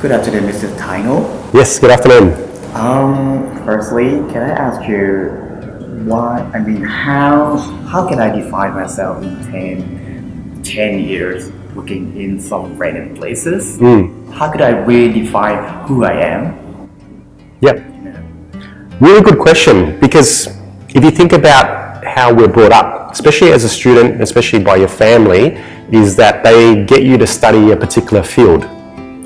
Good afternoon, Mr. Taino. Yes, good afternoon. Um, firstly, can I ask you why, I mean, how, how can I define myself in 10, 10 years working in some random places? How could I really define who I am? Yep. You? Really good question because if you think about how we're brought up, especially as a student, especially by your family, is that they get you to study a particular field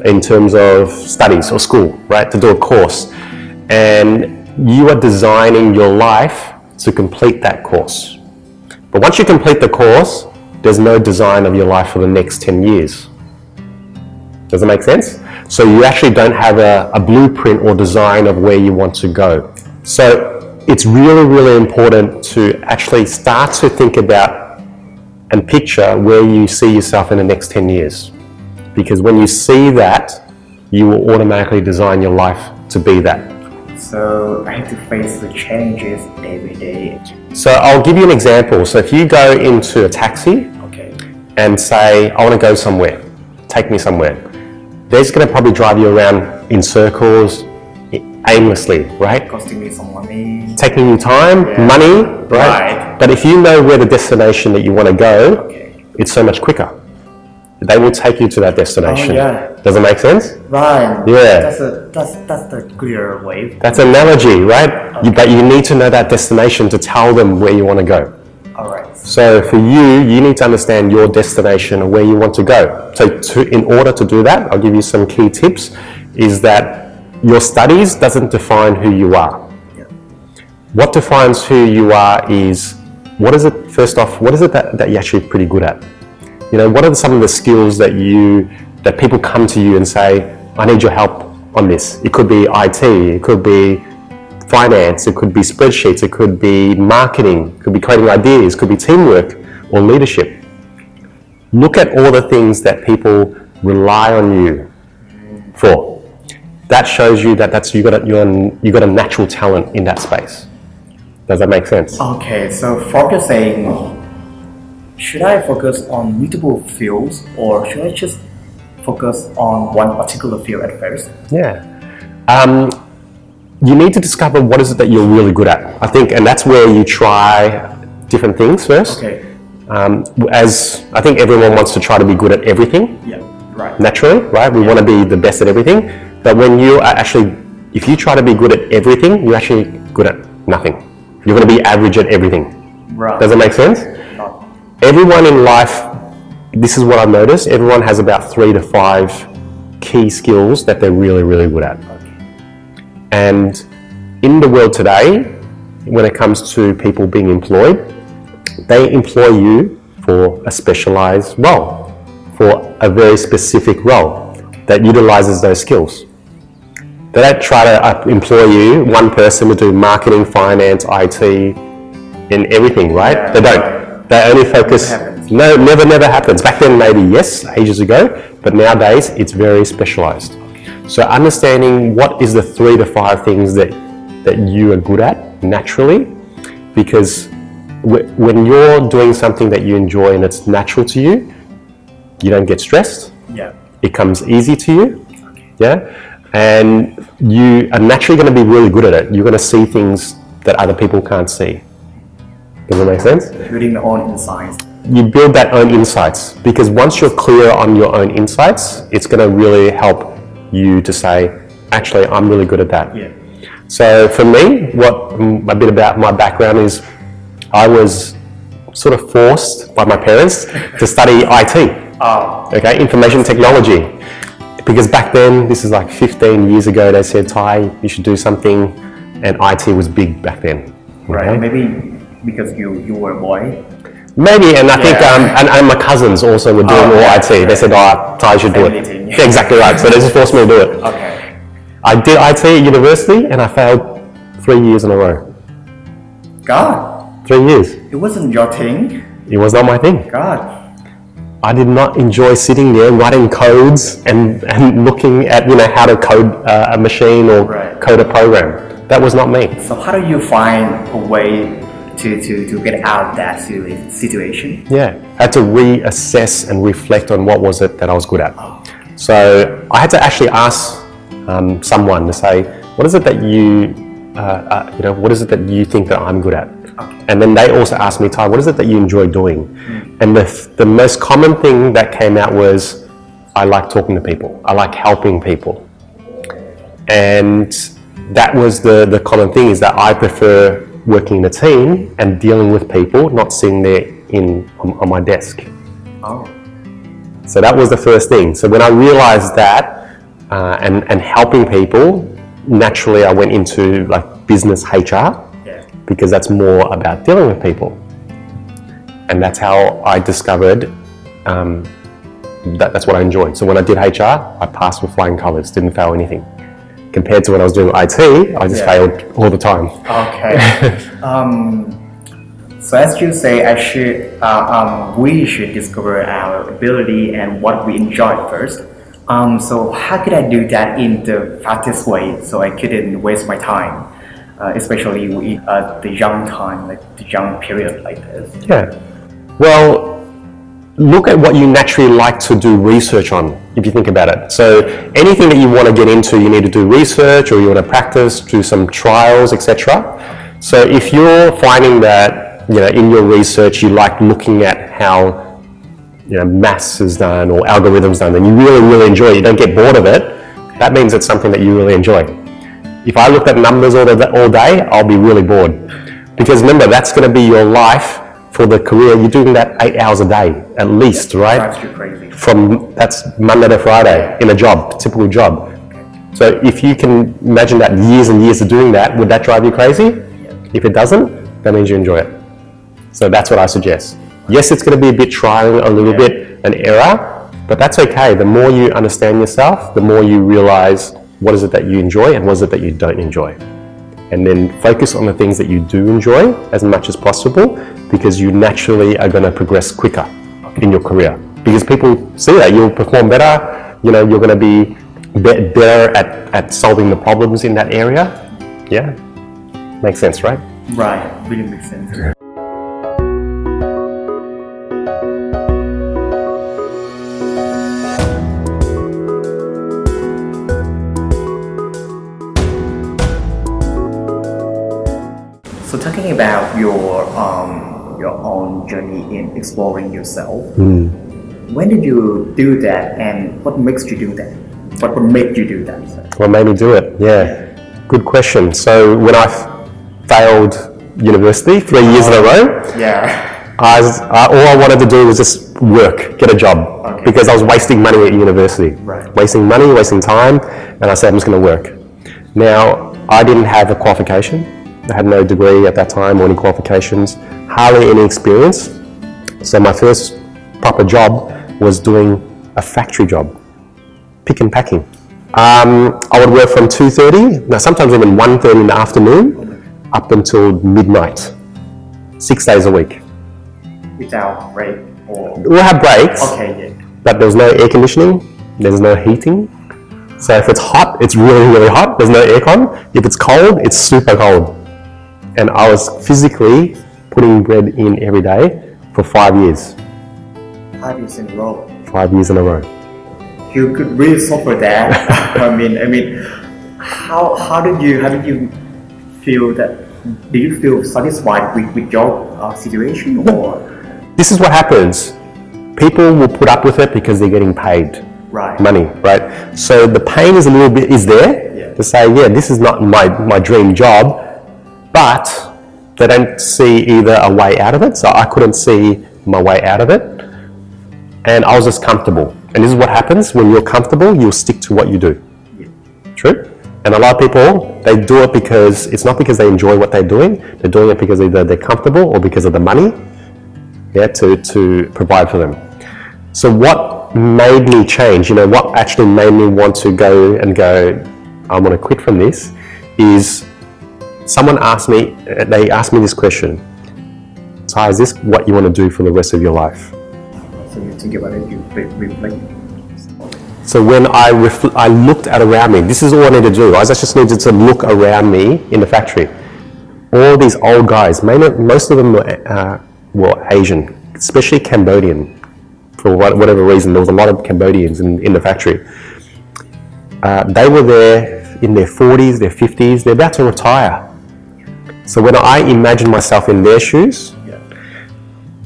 in terms of studies or school, right? To do a course. And you are designing your life to complete that course. But once you complete the course, there's no design of your life for the next 10 years. Does that make sense? So you actually don't have a, a blueprint or design of where you want to go. So it's really, really important to actually start to think about and picture where you see yourself in the next 10 years. Because when you see that, you will automatically design your life to be that. So I have to face the challenges every day. So I'll give you an example. So if you go into a taxi Okay. and say, I want to go somewhere, take me somewhere. They're just going to probably drive you around in circles aimlessly, right? Costing me some money. Taking you time, Yeah. money, right? Right. But if you know where the destination that you want to go, Okay. it's so much quicker. They will take you to that destination. Oh, yeah. Does it make sense? Right. Yeah. That's a that's that's the clear way. That's an analogy, right? You, but you need to know that destination to tell them where you want to go. All right. So for you, you need to understand your destination and where you want to go. So to, in order to do that, I'll give you some key tips, is that your studies doesn't define who you are. Yeah. What defines who you are is, what is it, first off, what is it that, that you're actually pretty good at? You know, what are some of the skills that you, that people come to you and say, I need your help on this? It could be IT, it could be finance, it could be spreadsheets, it could be marketing, it could be creating ideas, it could be teamwork or leadership. Look at all the things that people rely on you for. That shows you that that's you got a, you're, you got a natural talent in that space. Does that make sense? Okay, so focusing. Should I focus on multiple fields or should I just focus on one particular field at first? Yeah. Um, you need to discover what is it that you're really good at. I think, and that's where you try different things first. Okay. Um, as I think everyone wants to try to be good at everything Yeah. Right. naturally, right? We want to be the best at everything. But when you are actually, if you try to be good at everything, you're actually good at nothing. You're going to be average at everything. Right. Does that make sense? Everyone in life, this is what I've noticed, everyone has about three to five key skills that they're really, really good at. And in the world today, when it comes to people being employed, they employ you for a specialized role, for a very specific role that utilizes those skills. They don't try to uh, employ you, one person, to do marketing, finance, IT, and everything, right? They don't. They only focus. No, never, never happens. Back then, maybe yes, ages ago, but nowadays it's very specialized. So understanding what is the three to five things that that you are good at naturally, because wh- when you're doing something that you enjoy and it's natural to you, you don't get stressed. Yeah. It comes easy to you, Okay. yeah, and you are naturally going to be really good at it. You're going to see things that other people can't see. Does that make sense? Building the own insights. you build that own insights because once you're clear on your own insights, it's going to really help you to say, actually, I'm really good at that. Yeah. So for me, what a bit about my background is, I was sort of forced by my parents to study IT, Oh. Ah. okay, information technology, because back then, this is like 15 years ago, they said, Ty, you should do something, and IT was big back then. Right. okay? Maybe because you you were a boy. Maybe, and I think, um, and, and my cousins also were doing Oh, all yeah, IT. They said, "Oh, Ty should do it." Yeah, exactly right. So they just forced me to do it. Okay. I did IT at university, and I failed three years in a row. God, Three years. it wasn't your thing. It was not my thing. God. I did not enjoy sitting there writing codes and, and looking at you know how to code uh, a machine or Right. code a program. That was not me. So how do you find a way to, to, to get out of that situation? Yeah, I had to reassess and reflect on what was it that I was good at. So I had to actually ask um, someone to say, what is it that you, uh, uh, you know, what is it that you think that I'm good at? Okay. And then they also asked me, Ty, what is it that you enjoy doing? And the, the most common thing that came out was, I like talking to people. I like helping people. And that was the, the common thing is that I prefer working in a team and dealing with people, not sitting there in on, on my desk. Oh, So that was the first thing. So when I realized that uh, and, and helping people, naturally I went into like business HR yeah. because that's more about dealing with people. And that's how I discovered um, that that's what I enjoyed. So when I did HR, I passed with flying colours, didn't fail anything. Compared to when I was doing IT, I just Yeah. failed all the time. Okay. um, so as you say, I should, uh, um, we should discover our ability and what we enjoy first. Um, so how could I do that in the fastest way so I couldn't waste my time, uh, especially with uh, the young time, like the young period like this? Yeah. Well, look at what you naturally like to do research on, if you think about it. So, anything that you want to get into, you need to do research or you want to practice, do some trials, etc. So, if you're finding that, you know, in your research you like looking at how, you know, maths is done or algorithms done, and you really, really enjoy it, you don't get bored of it, that means it's something that you really enjoy. If I looked at numbers all, the, all day, I'll be really bored. Because remember, that's going to be your life for the career. You're doing that eight hours a day, at least, right? Drives you crazy. From that's Monday to Friday in a job, typical job. So if you can imagine that years and years of doing that, would that drive you crazy? If it doesn't, that means you enjoy it. So that's what I suggest. Yes, it's going to be a bit trying, a little Yeah. bit an error, but that's okay. The more you understand yourself, the more you realize what is it that you enjoy and what is it that you don't enjoy. And then focus on the things that you do enjoy as much as possible because you naturally are going to progress quicker in your career. Because people see that you'll perform better, you know, you're going to be be- better at, at solving the problems in that area. Yeah, makes sense, right? Right, really makes sense. Journey in exploring yourself, hmm. when did you do that, and what makes you do that? What would make you do that? What made me do it? Yeah, good question. So when I failed university three years in a row, Yeah. I was, I, all I wanted to do was just work, get a job, Okay. because I was wasting money at university, Right. wasting money, wasting time, and I said I'm just going to work. Now I didn't have a qualification. I had no degree at that time or any qualifications, hardly any experience. So my first proper job was doing a factory job, pick and packing. Um, I would work from 2.30, now sometimes even 1.30 in the afternoon, up until midnight, six days a week. Without break or We'll have breaks, okay, yeah. but there's no air conditioning, there's no heating. So if it's hot, it's really, really hot, there's no aircon. If it's cold, it's super cold. And I was physically putting bread in every day for five years, Five years in a row. five years in a row. you could really suffer that. I mean, I mean, how how did you how did you feel that? Do you feel satisfied with, with your uh, situation or This is what happens. People will put up with it because they're getting paid. right? money, right? So the pain is a little bit is there Yeah. to say, yeah, this is not my, my dream job, but they don't see either a way out of it. So I couldn't see my way out of it. And I was just comfortable. And this is what happens when you're comfortable, you'll stick to what you do. True? And a lot of people, they do it because it's not because they enjoy what they're doing, they're doing it because either they're comfortable or because of the money yeah, to, to provide for them. So what made me change, you know, what actually made me want to go and go, I want to quit from this, is someone asked me, they asked me this question, Ty, is this what you want to do for the rest of your life? So you think about it, you re- reflect. So when I, refl- I looked at around me, this is all I needed to do. I just needed to look around me in the factory. All these old guys, mainly, most of them were, uh, were Asian, especially Cambodian, for whatever reason. There was a lot of Cambodians in, in the factory. Uh, they were there in their 40s, their 50s, they're about to retire. So when I imagine myself in their shoes, Yeah.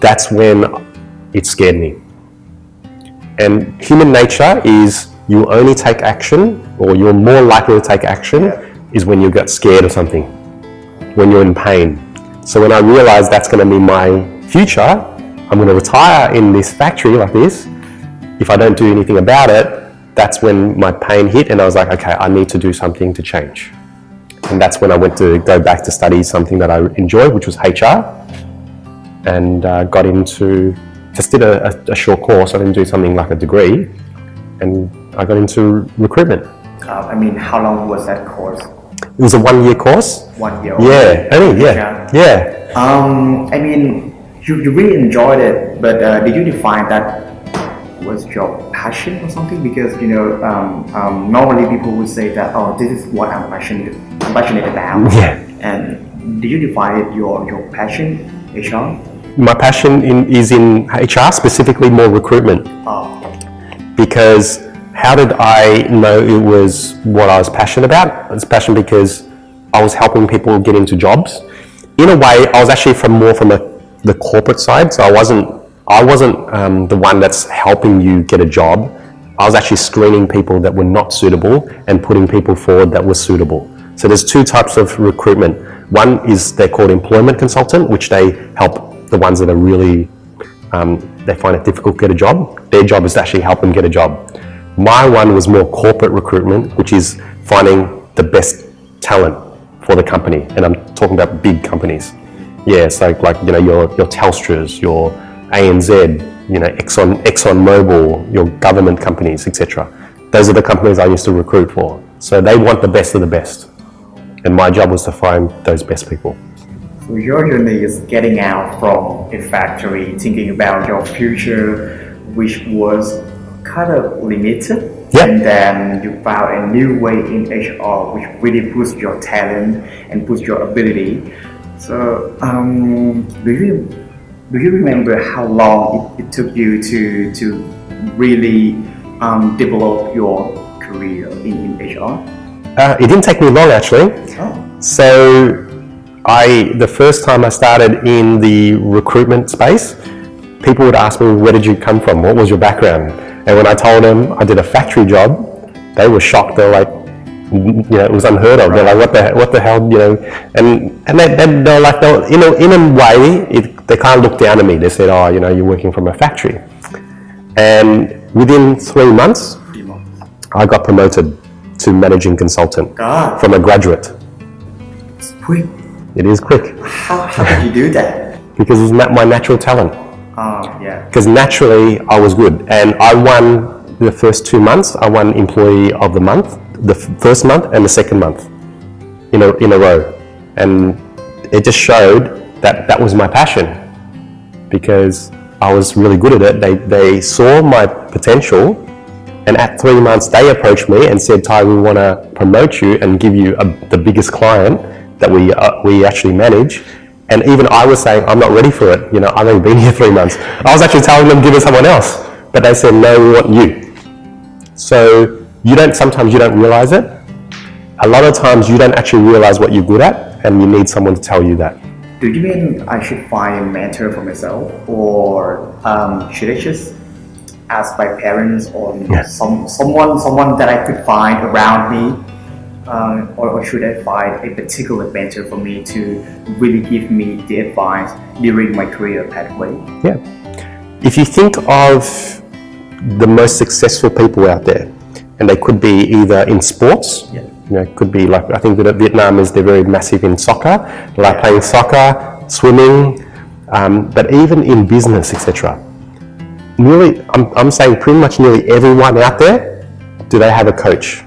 that's when it scared me. And human nature is you only take action, or you're more likely to take action, Yeah. is when you get scared of something, when you're in pain. So when I realized that's going to be my future, I'm going to retire in this factory like this. If I don't do anything about it, that's when my pain hit, and I was like, okay, I need to do something to change. And that's when I went to go back to study something that I enjoyed, which was HR, and uh, got into just did a, a, a short course. I didn't do something like a degree, and I got into recruitment. Uh, I mean, how long was that course? It was a one-year course. One year. Yeah, only yeah, Yeah. yeah. Um, I mean, you, you really enjoyed it, but uh, did you define that was your passion or something? Because you know, um, um, normally people would say that, oh, this is what I'm passionate, I'm passionate about. Yeah. And did you define it your your passion, HR? My passion in, is in HR, specifically more recruitment. Oh, because how did I know it was what I was passionate about? I was passionate because I was helping people get into jobs. In a way, I was actually from more from a, the corporate side, so I wasn't I wasn't um, the one that's helping you get a job. I was actually screening people that were not suitable and putting people forward that were suitable. So there's two types of recruitment. One is they're called employment consultant, which they help the ones that are really um, they find it difficult to get a job. Their job is to actually help them get a job. My one was more corporate recruitment, which is finding the best talent for the company, and I'm talking about big companies. Yeah, so like you know your your Telstra's, your ANZ, you know Exxon Exxon Mobil, your government companies, etc. Those are the companies I used to recruit for. So they want the best of the best, and my job was to find those best people. so your journey is getting out from a factory, thinking about your future, which was kind of limited. Yeah. And then you found a new way in HR, which really boosts your talent and boosts your ability. So, um, do you do you remember how long it, it took you to to really um, develop your career in, in HR? Uh, it didn't take me long actually. Oh, So, I the first time I started in the recruitment space, people would ask me, "Where did you come from? What was your background?" And when I told them I did a factory job, they were shocked. They're like, "Mm, "You know, it was unheard of." They're like, "What the what the hell?" You know, and and they, they, they're like, they in a in a way, it, they kind of looked down at me. They said, "Oh, you know, you're working from a factory," and within three months, three months. I got promoted to managing consultant God, from a graduate. it's quick. It is quick. How, how did you do that? because it was my natural talent. Oh, yeah. Because naturally I was good, and I won the first two months. I won Employee of the Month, the f- first month and the second month, in a in a row, and it just showed that that was my passion, because I was really good at it. They they saw my potential, and at three months they approached me and said, "Ty, we want to promote you and give you a, the biggest client that we uh, we actually manage." And even I was saying, I'm not ready for it. You know, I've only been here three months. I was actually telling them, give it someone else. But they said, no, we want you. So you don't, sometimes you don't realize it. A lot of times you don't actually realize what you're good at and you need someone to tell you that. Do you mean I should find a mentor for myself, or um, should I just ask my parents or Yeah. some someone someone that I could find around me, um, or, or should I find a particular mentor for me to really give me the advice during my career pathway? Yeah. If you think of the most successful people out there, and they could be either in sports, Yeah. You know, it could be like I think that Vietnam is they're very massive in soccer, they like playing soccer, swimming, um, but even in business, etc. Nearly, I'm, I'm saying pretty much nearly everyone out there, do they have a coach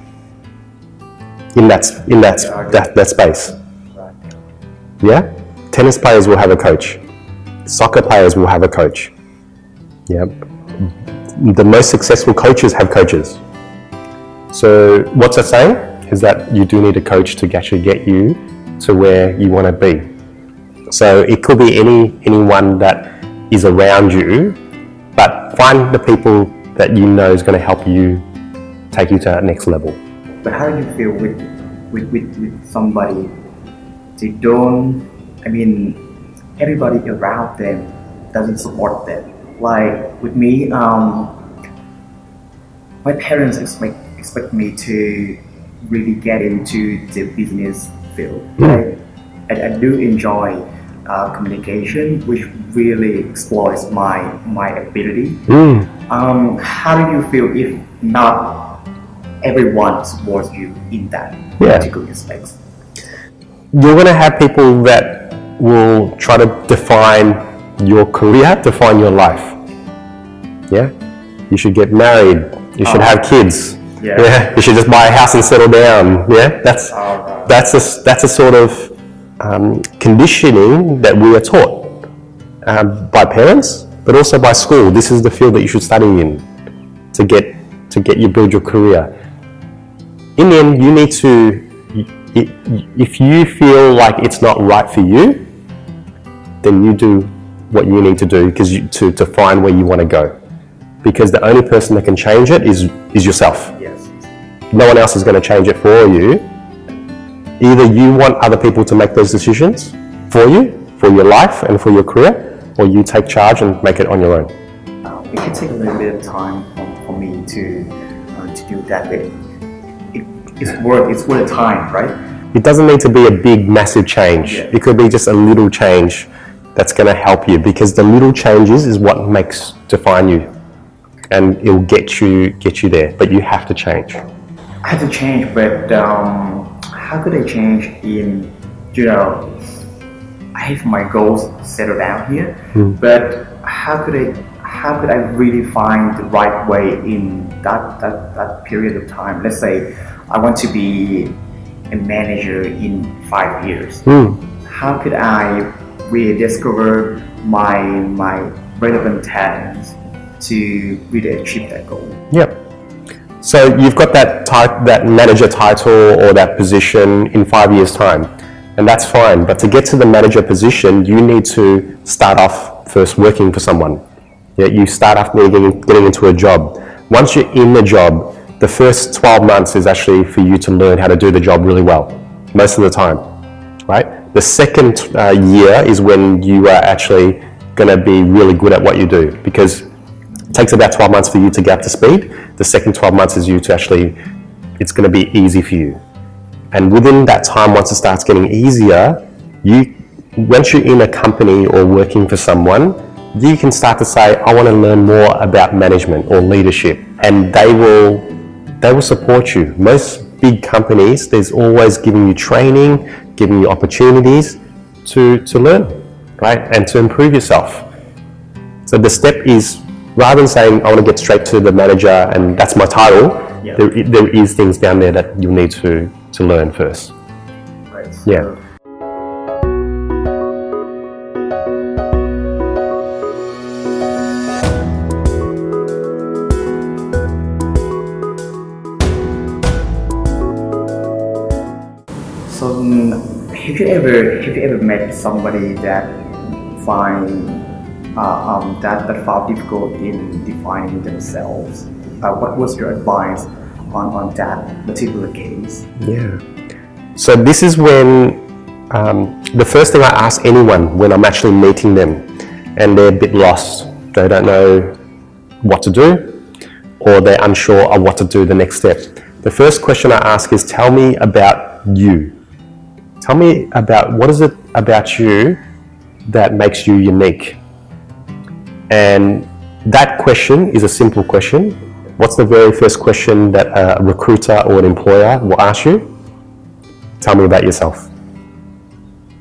in that in that that, that space? Yeah? Tennis players will have a coach. Soccer players will have a coach. Yeah. The most successful coaches have coaches. So what's that saying? Is that you do need a coach to actually get you to where you want to be. So it could be any anyone that is around you, but find the people that you know is going to help you take you to that next level. But how do you feel with with, with, with somebody they don't I mean everybody around them doesn't support them. Like with me, um, my parents expect expect me to really get into the business field. I, I do enjoy uh, communication, which really exploits my my ability. Um, how do you feel if not everyone supports you in that Yeah. particular aspect? You're going to have people that will try to define your career, define your life. Yeah? You should get married. You should Oh. have kids. Yeah. You should just buy a house and settle down. Yeah? That's Alright. that's a that's a sort of um, conditioning that we are taught um, by parents, but also by school. This is the field that you should study in to get to get you build your career. In the end, you need to. i- If you feel like it's not right for you, then you do what you need to do because to to find where you want to go. Because the only person that can change it is is yourself. No one else is going to change it for you. Either you want other people to make those decisions for you, for your life and for your career, or you take charge and make it on your own. It can take a little bit of time for, for me to uh, to do that. But it, it's worth it's worth the time, right? It doesn't need to be a big, massive change. Yeah. It could be just a little change that's going to help you because the little changes is what makes define you, and it'll get you get you there. But you have to change. I have to change, but um, how could I change in you know? I have my goals settled down here, but how could I how could I really find the right way in that, that that period of time? Let's say I want to be a manager in five years. How could I rediscover my my relevant talents to really achieve that goal? Yep. So you've got that that manager title or that position in five years' time, and that's fine. But to get to the manager position, you need to start off first working for someone. Yeah, you start off getting, getting into a job. Once you're in the job, the first 12 months is actually for you to learn how to do the job really well, most of the time, right? The second uh, year is when you are actually going to be really good at what you do because takes about 12 months for you to get up to speed. The second 12 months is you to actually, it's going to be easy for you. And within that time, once it starts getting easier, you, once you're in a company or working for someone, you can start to say, I want to learn more about management or leadership. And they will, they will support you. Most big companies, there's always giving you training, giving you opportunities to, to learn, right? And to improve yourself. So the step is rather than saying I want to get straight to the manager and that's my title, Yeah. there, there is things down there that you need to, to learn first. Right. Yeah. So, um, have you ever have you ever met somebody that find um, that that found difficult in defining themselves? Uh, what was your advice on, on that particular case? Yeah. So this is when um, the first thing I ask anyone when I'm actually meeting them and they're a bit lost, they don't know what to do, or they're unsure of what to do the next step. The first question I ask is, "Tell me about you. Tell me about what is it about you that makes you unique." And that question is a simple question. What's the very first question that a recruiter or an employer will ask you? Tell me about yourself.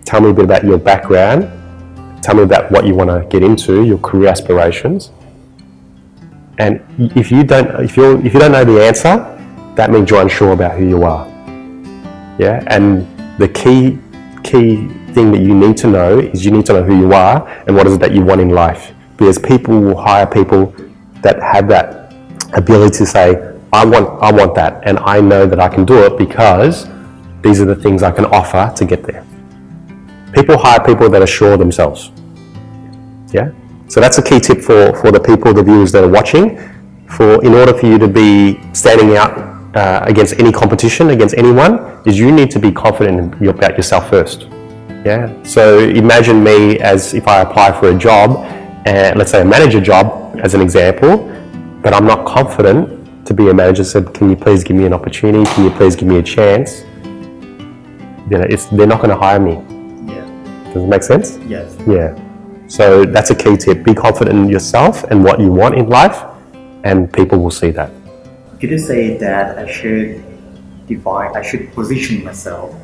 Tell me a bit about your background. Tell me about what you want to get into, your career aspirations. And if you don't, if you if you don't know the answer, that means you're unsure about who you are. Yeah, and the key key thing that you need to know is you need to know who you are and what is it that you want in life. Because people will hire people that have that ability to say, I want I want that and I know that I can do it because these are the things I can offer to get there. People hire people that are sure themselves. Yeah? So that's a key tip for, for the people, the viewers that are watching. For in order for you to be standing out uh, against any competition, against anyone, is you need to be confident about yourself first. Yeah. So imagine me as if I apply for a job, and let's say a manager job as an example, but I'm not confident to be a manager. Said, can you please give me an opportunity? Can you please give me a chance? You know, it's they're not going to hire me. Yeah. Does it make sense? Yes. Yeah. So that's a key tip. Be confident in yourself and what you want in life, and people will see that. Could you say that I should define, I should position myself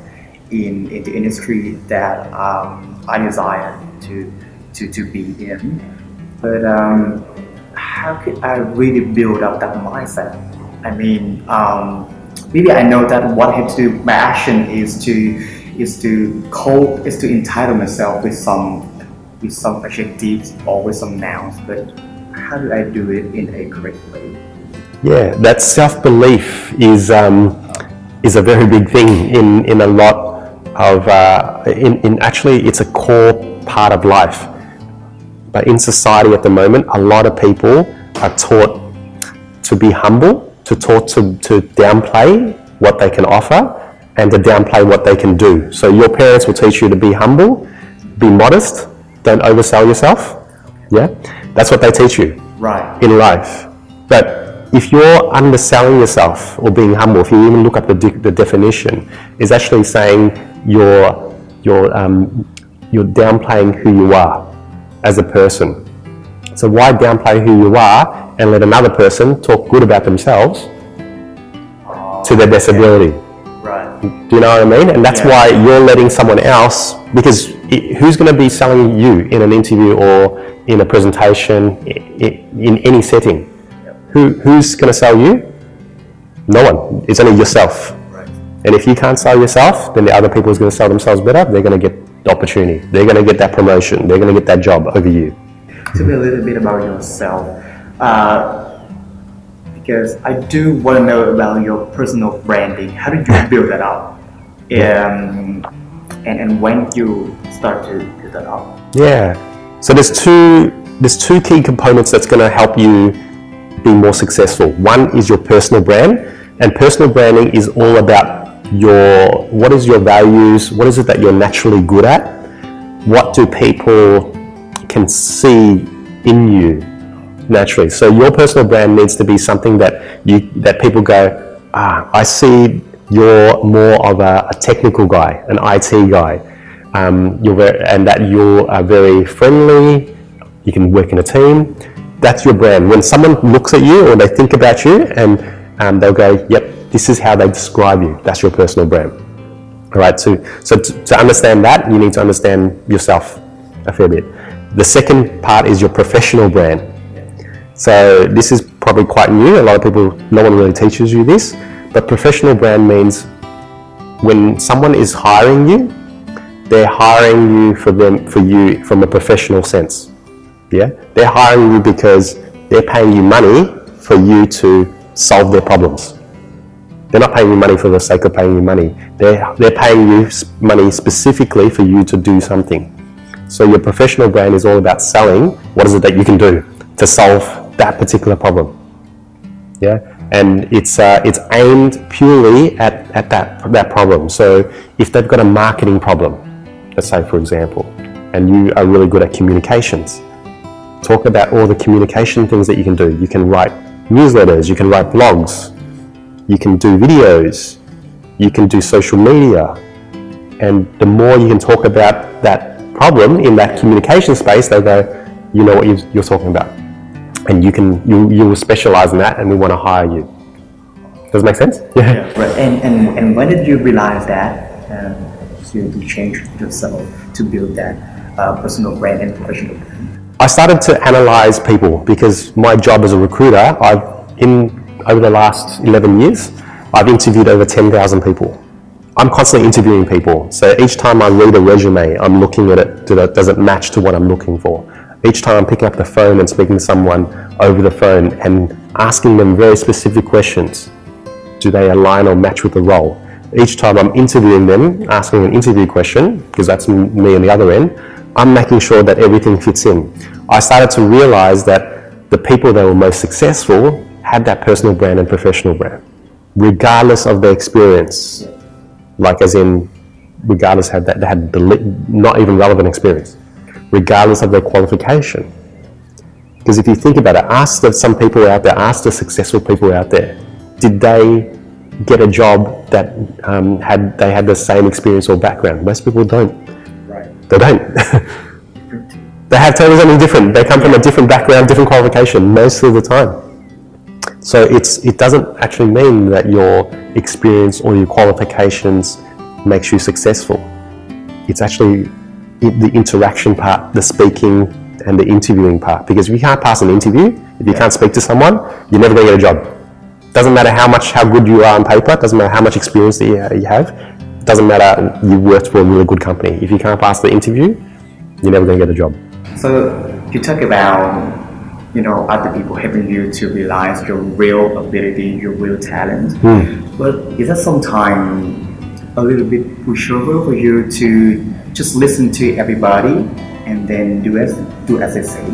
in, in the industry that um, I desire to, to, to be in? But um, how could I really build up that mindset? I mean, um, maybe I know that what I have to do, my action is to is to cope, is to entitle myself with some with some adjectives or with some nouns. But how do I do it in a correct way? Yeah, that self belief is um, is a very big thing in in a lot of uh, in in actually it's a core part of life. But in society at the moment, a lot of people are taught to be humble, to taught to, to downplay what they can offer, and to downplay what they can do. So your parents will teach you to be humble, be modest, don't oversell yourself. Yeah, that's what they teach you Right. in life. But if you're underselling yourself or being humble, if you even look up the, de- the definition, is actually saying you're you're um, you're downplaying who you are as a person. So why downplay who you are and let another person talk good about themselves to their best ability? Right. Do you know what I mean? And that's Yeah. why you're letting someone else, because i who's going to be selling you in an interview or in a presentation i- i- in any setting? Who, who's going to sell you? No one. It's only yourself. Right. And if you can't sell yourself, then the other people is going to sell themselves better. They're going to get opportunity. They're going to get that promotion. They're going to get that job over you. Tell me a little bit about yourself. Uh, because I do want to know about your personal branding. How did you build that up? Um, and, and when you start to build that up? Yeah. So there's two there's two key components that's going to help you be more successful. One is your personal brand, and personal branding is all about your what is your values, what is it that you're naturally good at, what do people can see in you naturally. So your personal brand needs to be something that you that people go, ah, I see you're more of a, a technical guy, an IT guy. Um, you're very, and that you are very friendly. You can work in a team. That's your brand. When someone looks at you or they think about you, and um, they'll go, "Yep, this is how they describe you." That's your personal brand. All right. So, so to, to understand that, you need to understand yourself a fair bit. The second part is your professional brand. So this is probably quite new. A lot of people, no one really teaches you this. But professional brand means when someone is hiring you, they're hiring you for them for you from a professional sense. Yeah, they're hiring you because they're paying you money for you to solve their problems. They're not paying you money for the sake of paying you money. They're they're paying you money specifically for you to do something. So your professional brand is all about selling what is it that you can do to solve that particular problem. Yeah, and it's uh, it's aimed purely at, at that that problem. So if they've got a marketing problem, let's say for example, and you are really good at communications, talk about all the communication things that you can do. You can write newsletters, you can write blogs, you can do videos, you can do social media, and the more you can talk about that problem in that communication space, they go, you know what you- you're talking about, and you can you you will specialize in that, and we want to hire you. Does it make sense? Yeah. Right. And, and, and when did you realize that um, to, to change yourself to build that uh, personal brand and professional brand? I started to analyze people because my job as a recruiter, I've in over the last 11 years, I've interviewed over 10,000 people. I'm constantly interviewing people. So each time I read a resume, I'm looking at it, does it match to what I'm looking for? Each time I'm picking up the phone and speaking to someone over the phone and asking them very specific questions. Do they align or match with the role? Each time I'm interviewing them, asking an interview question, because that's me on the other end, I'm making sure that everything fits in. I started to realize that the people that were most successful had that personal brand and professional brand, regardless of their experience. Like, as in, regardless had that they had the not even relevant experience, regardless of their qualification. Because if you think about it, ask the, some people out there, ask the successful people out there, did they get a job that um, had they had the same experience or background? Most people don't. Right. They don't. they have totally something different. They come from a different background, different qualification most of the time. So it's it doesn't actually mean that your experience or your qualifications makes you successful. It's actually the interaction part, the speaking and the interviewing part. Because if you can't pass an interview, if you can't speak to someone, you're never going to get a job. Doesn't matter how much, how good you are on paper. Doesn't matter how much experience that you, you have. Doesn't matter you worked for a really good company. If you can't pass the interview, you're never going to get a job. So you talk about you know other people helping you to realize your real ability, your real talent. But is that sometimes a little bit pushover for you to just listen to everybody and then do as do as they say?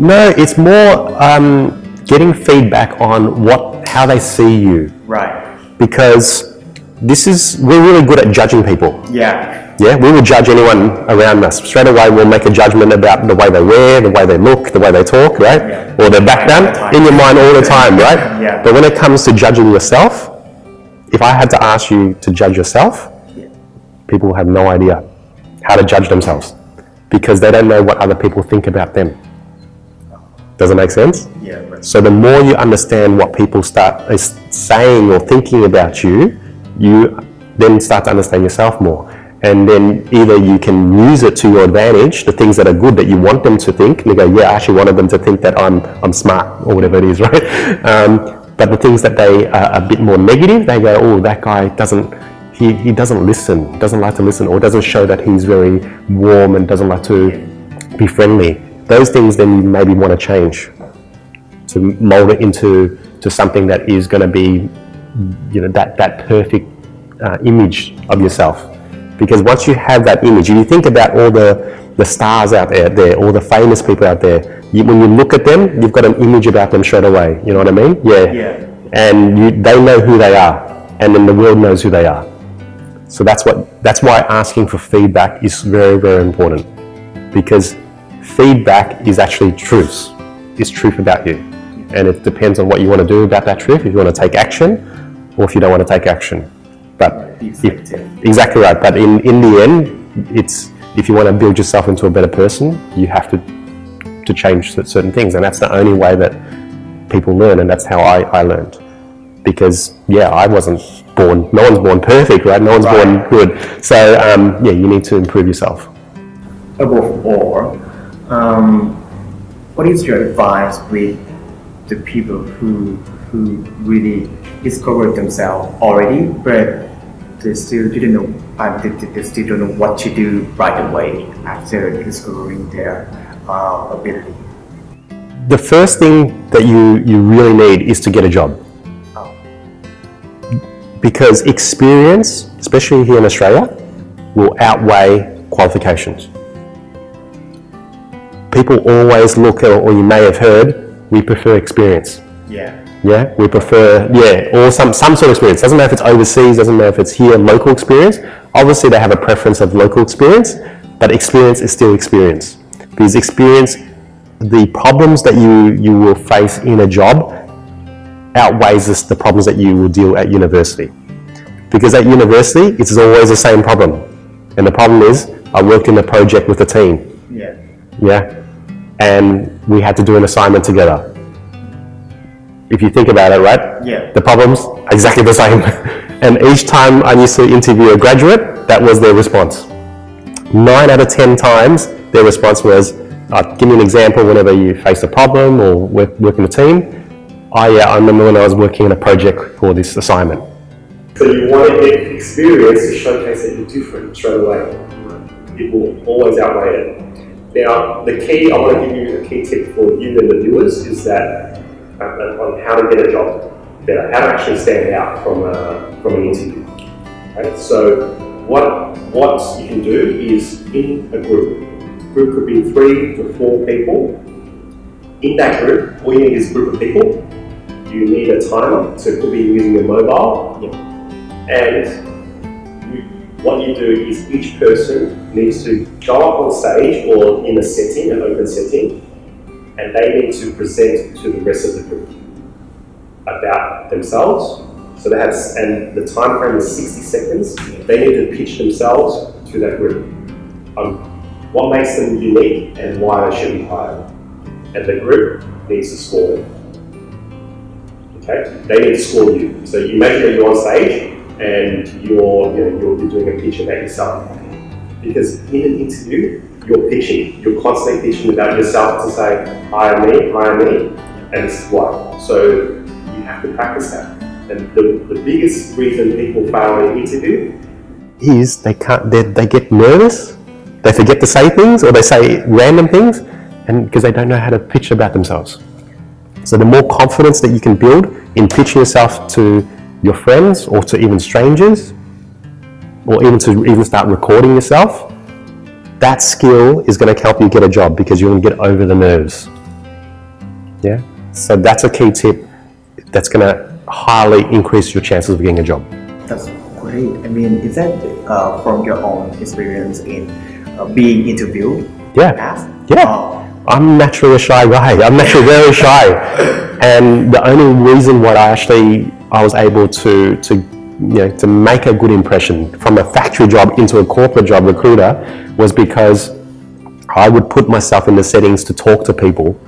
No, it's more um, getting feedback on what how they see you Right. because this is we're really good at judging people. Yeah. Yeah, we will judge anyone around us. Straight away, we'll make a judgment about the way they wear, the way they look, the way they talk, right? Yeah. Or their background in your mind all the time, right? Yeah. But when it comes to judging yourself, if I had to ask you to judge yourself, people have no idea how to judge themselves because they don't know what other people think about them. Does it make sense? Yeah. Right. So the more you understand what people start is saying or thinking about you, you then start to understand yourself more. And then either you can use it to your advantage, the things that are good that you want them to think. And go, yeah, I actually wanted them to think that I'm I'm smart or whatever it is, right? Um, but the things that they are a bit more negative, they go, oh, that guy doesn't. He, he doesn't listen, doesn't like to listen, or doesn't show that he's very warm and doesn't like to be friendly. Those things then you maybe want to change to mold it into to something that is going to be you know that that perfect uh, image of yourself because once you have that image and you think about all the the stars out there, there all the famous people out there you, when you look at them you've got an image about them straight away you know what i mean yeah Yeah. and you, they know who they are and then the world knows who they are so that's what that's why asking for feedback is very very important because feedback is actually truth. It's truth about you. And it depends on what you want to do about that truth, if you want to take action or if you don't want to take action. But if, exactly right. But in, in the end, it's if you want to build yourself into a better person, you have to to change certain things. And that's the only way that people learn and that's how I, I learned. Because yeah, I wasn't born no one's born perfect, right? No one's born good. So um, yeah, you need to improve yourself. Above all, um, what is your advice with the people who who really discovered themselves already, but they still didn't know, uh, they, they- still don't know what to do right away after discovering their uh, ability? The first thing that you, you really need is to get a job. Oh, Because experience, especially here in Australia, will outweigh qualifications. People always look at, or you may have heard, we prefer experience. yeah, Yeah, we prefer, yeah, or some, some sort of experience. Doesn't matter if it's overseas, doesn't matter if it's here, local experience. Obviously, they have a preference of local experience, but experience is still experience. Because experience, the problems that you, you will face in a job outweighs this, the problems that you will deal at university. Because at university, it's always the same problem. And the problem is, I worked in a project with a team. yeah, Yeah. And we had to do an assignment together. If you think about it, right? Yeah. The problems are exactly the same. and each time I used to interview a graduate, that was their response. Nine out of ten times, their response was, uh, give me an example whenever you face a problem or work, work in a team. Oh yeah, I remember when I was working on a project for this assignment. So you want to get experience to showcase that you're different straight away. It will always outweigh it. Now, the key, I want to give you a key tip for you and the viewers is that uh, Uh, on how to get a job better, how to actually stand out from, a, from an interview. So, what what you can do is in a group, group could be three to four people. In that group, all you need is a group of people. You need a timer, so it could be using your mobile. And you, what you do is each person needs to go up on stage or in a setting, an open setting, and they need to present to the rest of the group about themselves. So they have, and the time frame is 60 seconds. They need to pitch themselves to that group. Um, what makes them unique and why they should be hired. And the group needs to score them. Okay? They need to score you. So you imagine that you're on stage and you're, you know, you're doing a pitch about yourself. Because in an interview, you're pitching. You're constantly pitching about yourself to say, hire me, hire me, and this is why. So you have to practice that. And the, the biggest reason people fail in an interview is they can't they, they get nervous, they forget to say things or they say random things and because they don't know how to pitch about themselves. So the more confidence that you can build in pitching yourself to your friends or to even strangers, or even to even start recording yourself, that skill is going to help you get a job because you're going to get over the nerves. Yeah. So that's a key tip that's going to highly increase your chances of getting a job. That's great. I mean, is that uh, from your own experience in uh, being interviewed? Yeah. Past? Yeah. Oh, I'm naturally a shy guy. I'm naturally very shy, and the only reason why I actually I was able to to you know to make a good impression from a factory job into a corporate job recruiter was because I would put myself in the settings to talk to people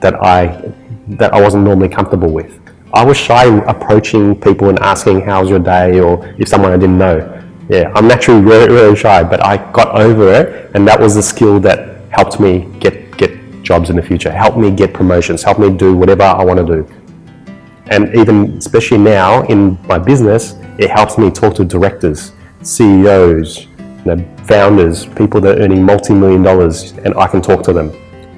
that I that I wasn't normally comfortable with. I was shy approaching people and asking how's your day or if someone I didn't know. Yeah, I'm naturally really, very shy, but I got over it, and that was the skill that helped me get get jobs in the future, helped me get promotions, helped me do whatever I want to do. And even especially now in my business, it helps me talk to directors, CEOs, you know, founders, people that are earning multi-million dollars, and I can talk to them.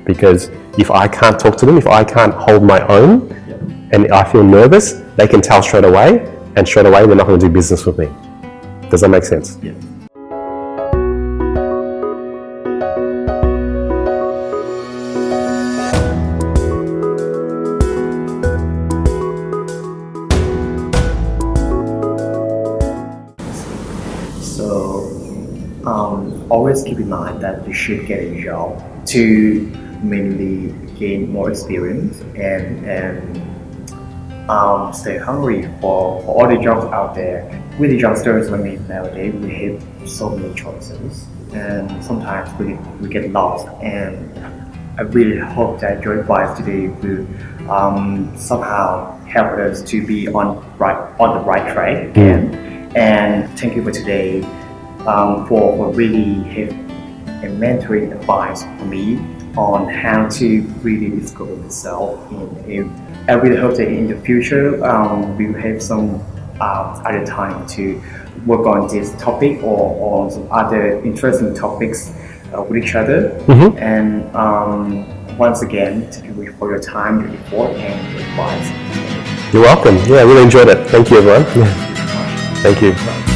Because if I can't talk to them, if I can't hold my own, and I feel nervous, they can tell straight away, and straight away they're not going to do business with me. Does that make sense? yeah. Should get a job to mainly gain more experience and and um, stay hungry for, for all the jobs out there. With the youngsters, I mean, nowadays we have so many choices, and sometimes we we get lost. And I really hope that your advice today will um, somehow help us to be on right on the right track again. And thank you for today um, for, for really have a mentoring advice for me on how to really discover myself. In, I really hope that in the future um, we will have some uh, other time to work on this topic or on some other interesting topics uh, with each other. Mhm. And um, once again, thank you for your time, your effort, and your advice. You're welcome. Yeah, I really enjoyed it. Thank you, everyone. Thank you.